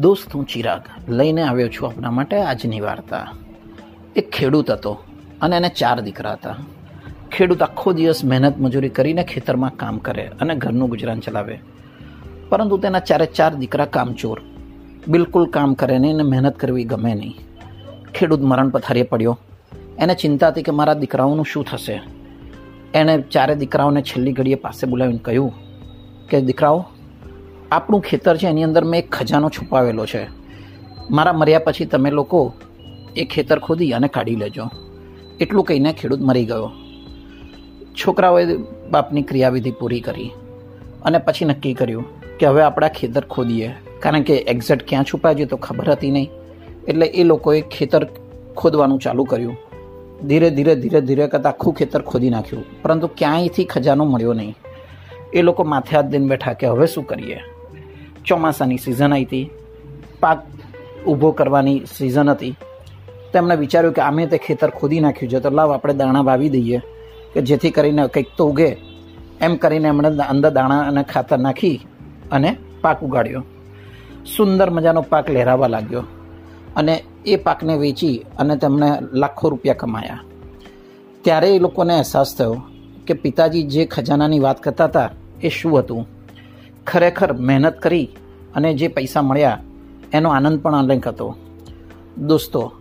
દોસ્ત હું ચિરાગ લઈને આવ્યો છું આપણા માટે આજની વાર્તા. એક ખેડૂત હતો અને એને ચાર દીકરા હતા. ખેડૂત આખો દિવસ મહેનત મજૂરી કરીને ખેતરમાં કામ કરે અને ઘરનું ગુજરાન ચલાવે. પરંતુ તેના ચારે ચાર દીકરા કામચોર. બિલકુલ કામ કરે નહીં અને મહેનત કરવી ગમે નહીં. ખેડૂત મરણ પથારીએ પડ્યો. એને ચિંતા હતી કે મારા દીકરાઓનું શું થશે. એણે ચારે દીકરાઓને છેલ્લી ઘડીએ પાસે બોલાવીને કહ્યું કે, દીકરાઓ આપણું ખેતર છે, એની અંદર મેં એક ખજાનો છુપાવેલો છે. મારા મર્યા પછી તમે લોકો એ ખેતર ખોદી અને કાઢી લેજો. એટલું કહીને ખેડૂત મરી ગયો. છોકરાઓએ બાપની ક્રિયાવિધિ પૂરી કરી અને પછી નક્કી કર્યું કે હવે આપણા ખેતર ખોદીએ. કારણ કે એક્ઝેક્ટ ક્યાં છુપાય તો ખબર હતી નહીં. એટલે એ લોકોએ ખેતર ખોદવાનું ચાલુ કર્યું. ધીરે ધીરે ધીરે ધીરે કરતાં આખું ખેતર ખોદી નાખ્યું. પરંતુ ક્યાંયથી ખજાનો મળ્યો નહીં. એ લોકો માથે હાથ દઈને બેઠા કે હવે શું કરીએ? ચોમાસાની સિઝન આવી હતી પાક ઊભો કરવાની સિઝન હતી. તેમણે વિચાર્યું કે આમે તે ખેતર ખોદી નાખ્યું છે, તો લાવ આપણે દાણા વાવી દઈએ, કે જેથી કરીને કંઈક તો ઉગે. એમ કરીને એમણે અંદર દાણા અને ખાતર નાખી અને પાક ઉગાડ્યો. સુંદર મજાનો પાક લહેરાવા લાગ્યો. અને એ પાકને વેચી અને તેમણે લાખો રૂપિયા કમાયા. ત્યારે એ લોકોને અહેસાસ થયો કે પિતાજી જે ખજાનાની વાત કરતા હતા એ શું હતું? ખરેખર મહેનત કરી અને જે પૈસા મળ્યા, એનો આનંદ પણ અલગ હતો. દોસ્તો,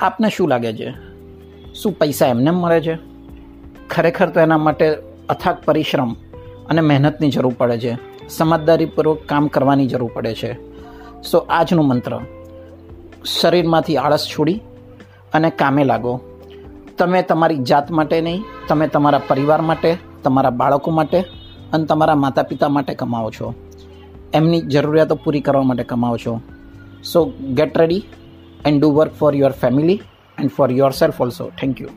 આપને શું લાગે છે? શું પૈસા એમને મળે છે? ખરેખર તો એના માટે અથાગ પરિશ્રમ અને મહેનતની જરૂર પડે છે. સમજદારીપૂર્વક કામ કરવાની જરૂર પડે છે. સો, આજનું મંત્ર. શરીરમાંથી આળસ છોડી અને કામે લાગો. તમે તમારી જાત માટે નહીં, તમે તમારા પરિવાર માટે, તમારા બાળકો માટે અને તમારા માતા પિતા માટે કમાવો છો. એમની જરૂરિયાતો પૂરી કરવા માટે કમાવો છો. So get ready and do work for your family and for yourself also thank you